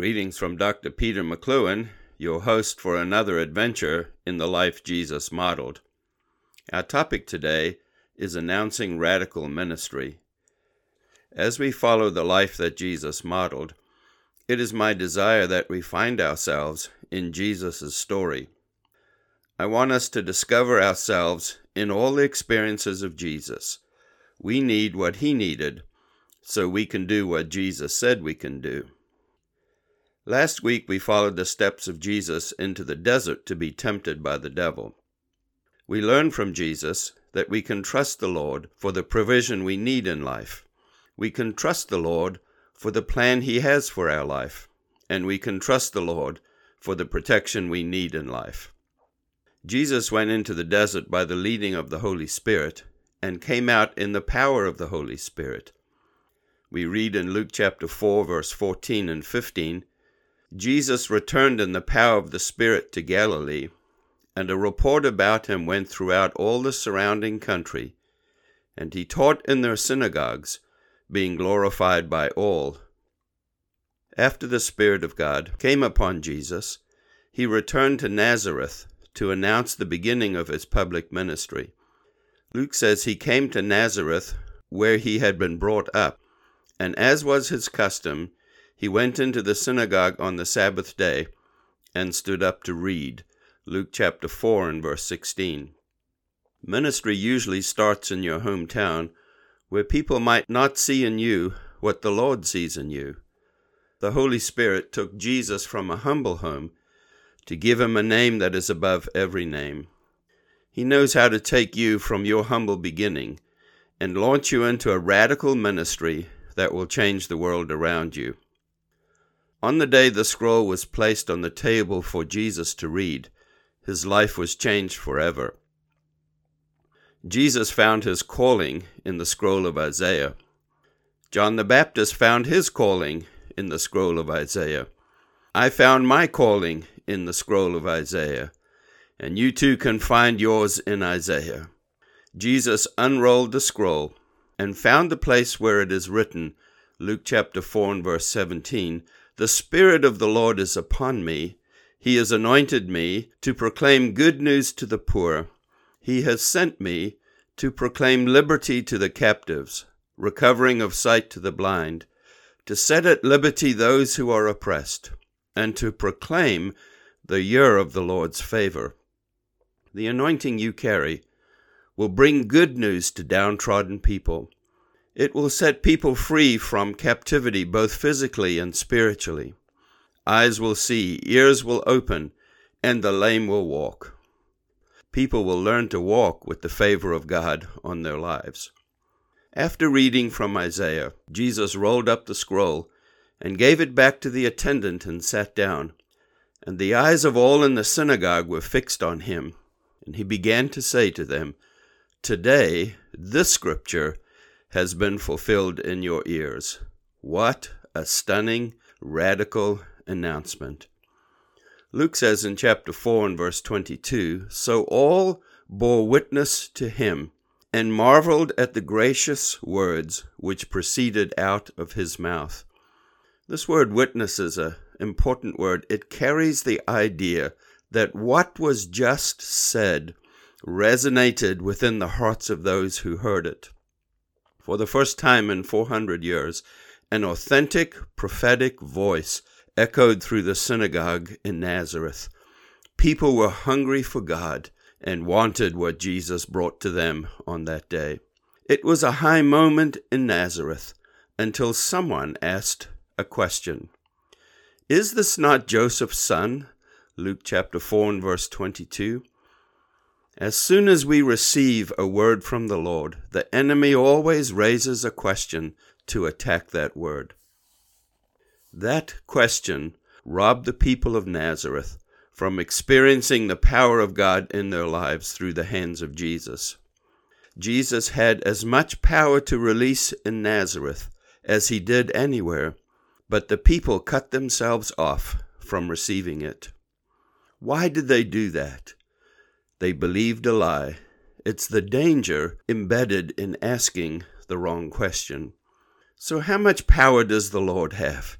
Greetings from Dr. Peter McCluen, your host for another adventure in the life Jesus modeled. Our topic today is announcing radical ministry. As we follow the life that Jesus modeled, it is my desire that we find ourselves in Jesus' story. I want us to discover ourselves in all the experiences of Jesus. We need what he needed so we can do what Jesus said we can do. Last week we followed the steps of Jesus into the desert to be tempted by the devil. We learned from Jesus that we can trust the Lord for the provision we need in life. We can trust the Lord for the plan He has for our life, and we can trust the Lord for the protection we need in life. Jesus went into the desert by the leading of the Holy Spirit and came out in the power of the Holy Spirit. We read in Luke chapter 4, verse 14 and 15 Jesus returned in the power of the Spirit to Galilee, and a report about him went throughout all the surrounding country, and he taught in their synagogues, being glorified by all. After the Spirit of God came upon Jesus, he returned to Nazareth to announce the beginning of his public ministry. Luke says he came to Nazareth, where he had been brought up, and as was his custom, he went into the synagogue on the Sabbath day and stood up to read. Luke chapter 4 and verse 16. Ministry usually starts in your hometown, where people might not see in you what the Lord sees in you. The Holy Spirit took Jesus from a humble home to give him a name that is above every name. He knows how to take you from your humble beginning and launch you into a radical ministry that will change the world around you. On the day the scroll was placed on the table for Jesus to read, his life was changed forever. Jesus found his calling in the scroll of Isaiah. John the Baptist found his calling in the scroll of Isaiah. I found my calling in the scroll of Isaiah, and you too can find yours in Isaiah. Jesus unrolled the scroll and found the place where it is written, Luke chapter 4 and verse 17, The Spirit of the Lord is upon me. He has anointed me to proclaim good news to the poor. He has sent me to proclaim liberty to the captives, recovering of sight to the blind, to set at liberty those who are oppressed and to proclaim the year of the Lord's favor. The anointing you carry will bring good news to downtrodden people. It will set people free from captivity, both physically and spiritually. Eyes will see, ears will open, and the lame will walk. People will learn to walk with the favor of God on their lives. After reading from Isaiah, Jesus rolled up the scroll and gave it back to the attendant and sat down. And the eyes of all in the synagogue were fixed on him. And he began to say to them, Today this scripture has been fulfilled in your ears. What a stunning, radical announcement. Luke says in chapter 4 and verse 22 So all bore witness to him and marveled at the gracious words which proceeded out of his mouth. This word witness is an important word. It carries the idea that what was just said resonated within the hearts of those who heard it. For the first time in 400 years, an authentic prophetic voice echoed through the synagogue in Nazareth. People were hungry for God and wanted what Jesus brought to them on that day. It was a high moment in Nazareth until someone asked a question. Is this not Joseph's son? Luke chapter 4 and verse 22. As soon as we receive a word from the Lord, the enemy always raises a question to attack that word. That question robbed the people of Nazareth from experiencing the power of God in their lives through the hands of Jesus. Jesus had as much power to release in Nazareth as he did anywhere, but the people cut themselves off from receiving it. Why did they do that? They believed a lie. It's the danger embedded in asking the wrong question. So, how much power does the Lord have?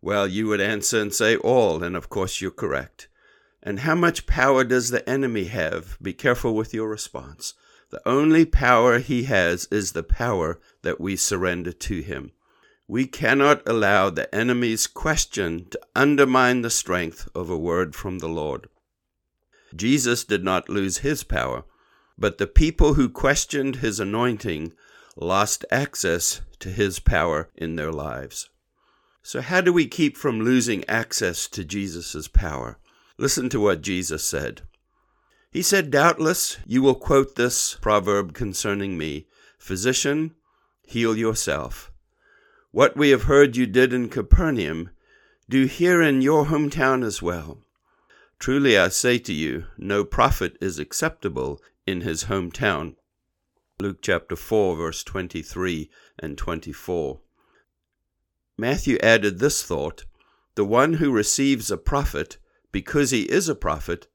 Well, you would answer and say all, and of course you're correct. And how much power does the enemy have? Be careful with your response. The only power he has is the power that we surrender to him. We cannot allow the enemy's question to undermine the strength of a word from the Lord. Jesus did not lose his power, but the people who questioned his anointing lost access to his power in their lives. So, how do we keep from losing access to Jesus' power? Listen to what Jesus said. He said, Doubtless you will quote this proverb concerning me Physician, heal yourself. What we have heard you did in Capernaum, do here in your hometown as well. Truly I say to you, no prophet is acceptable in his hometown. Luke chapter 4, verse 23 and 24. Matthew added this thought The one who receives a prophet, because he is a prophet,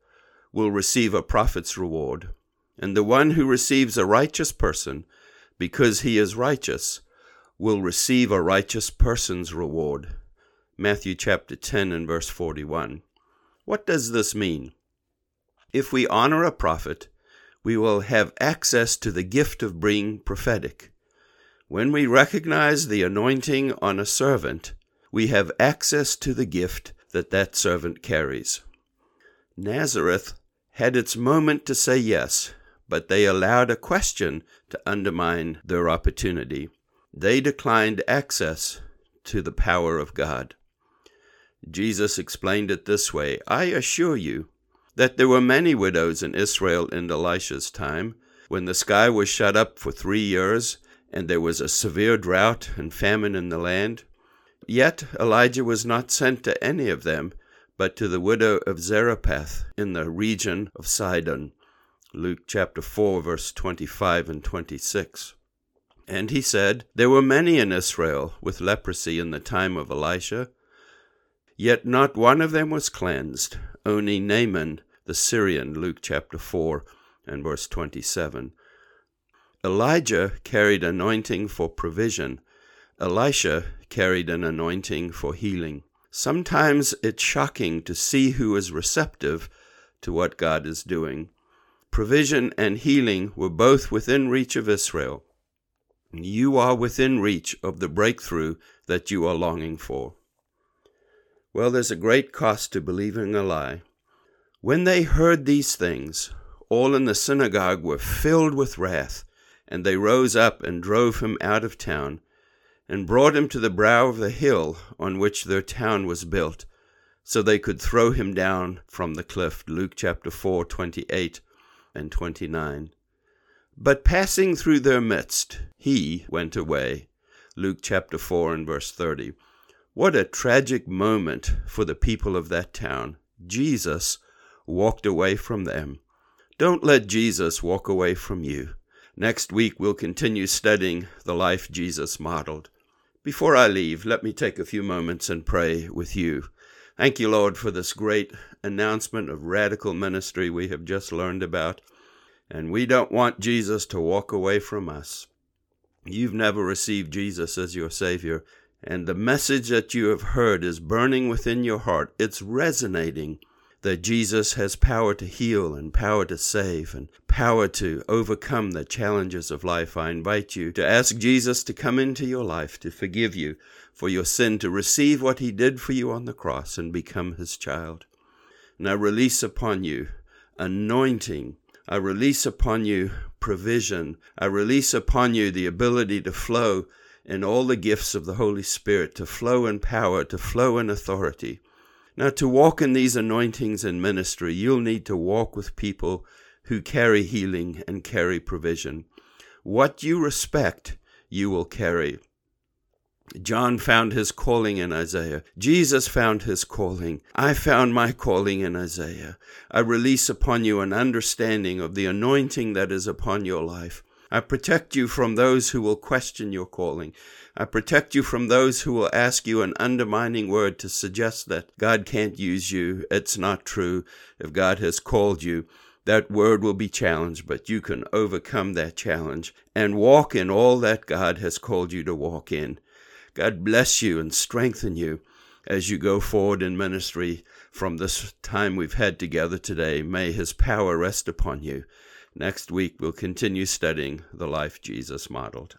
will receive a prophet's reward. And the one who receives a righteous person, because he is righteous, will receive a righteous person's reward. Matthew chapter 10 and verse 41. What does this mean? If we honor a prophet, we will have access to the gift of being prophetic. When we recognize the anointing on a servant, we have access to the gift that that servant carries. Nazareth had its moment to say yes, but they allowed a question to undermine their opportunity. They declined access to the power of God. Jesus explained it this way I assure you that there were many widows in Israel in Elisha's time, when the sky was shut up for three years, and there was a severe drought and famine in the land. Yet Elijah was not sent to any of them, but to the widow of Zarephath in the region of Sidon. Luke chapter 4, verse 25 and 26. And he said, There were many in Israel with leprosy in the time of Elisha Yet not one of them was cleansed, only Naaman the Syrian, Luke chapter 4 and verse 27. Elijah carried anointing for provision. Elisha carried an anointing for healing. Sometimes it's shocking to see who is receptive to what God is doing. Provision and healing were both within reach of Israel. You are within reach of the breakthrough that you are longing for. Well, there's a great cost to believing a lie. When they heard these things, all in the synagogue were filled with wrath, and they rose up and drove him out of town, and brought him to the brow of the hill on which their town was built, so they could throw him down from the cliff. Luke chapter 4, 28 and 29. But passing through their midst, he went away. Luke chapter 4 and verse 30. What a tragic moment for the people of that town. Jesus walked away from them. Don't let Jesus walk away from you. Next week, we'll continue studying the life Jesus modeled. Before I leave, let me take a few moments and pray with you. Thank you, Lord, for this great announcement of radical ministry we have just learned about. And we don't want Jesus to walk away from us. You've never received Jesus as your Savior and the message that you have heard is burning within your heart, it's resonating that Jesus has power to heal and power to save and power to overcome the challenges of life, I invite you to ask Jesus to come into your life, to forgive you for your sin, to receive what he did for you on the cross and become his child. I release upon you anointing. I release upon you provision. I release upon you the ability to flow and all the gifts of the Holy Spirit to flow in power, to flow in authority. Now, to walk in these anointings in ministry, you'll need to walk with people who carry healing and carry provision. What you respect, you will carry. John found his calling in Isaiah. Jesus found his calling. I found my calling in Isaiah. I release upon you an understanding of the anointing that is upon your life. I protect you from those who will question your calling. I protect you from those who will ask you an undermining word to suggest that God can't use you. It's not true. If God has called you, that word will be challenged, but you can overcome that challenge and walk in all that God has called you to walk in. God bless you and strengthen you as you go forward in ministry from this time we've had together today. May His power rest upon you. Next week, we'll continue studying the life Jesus modeled.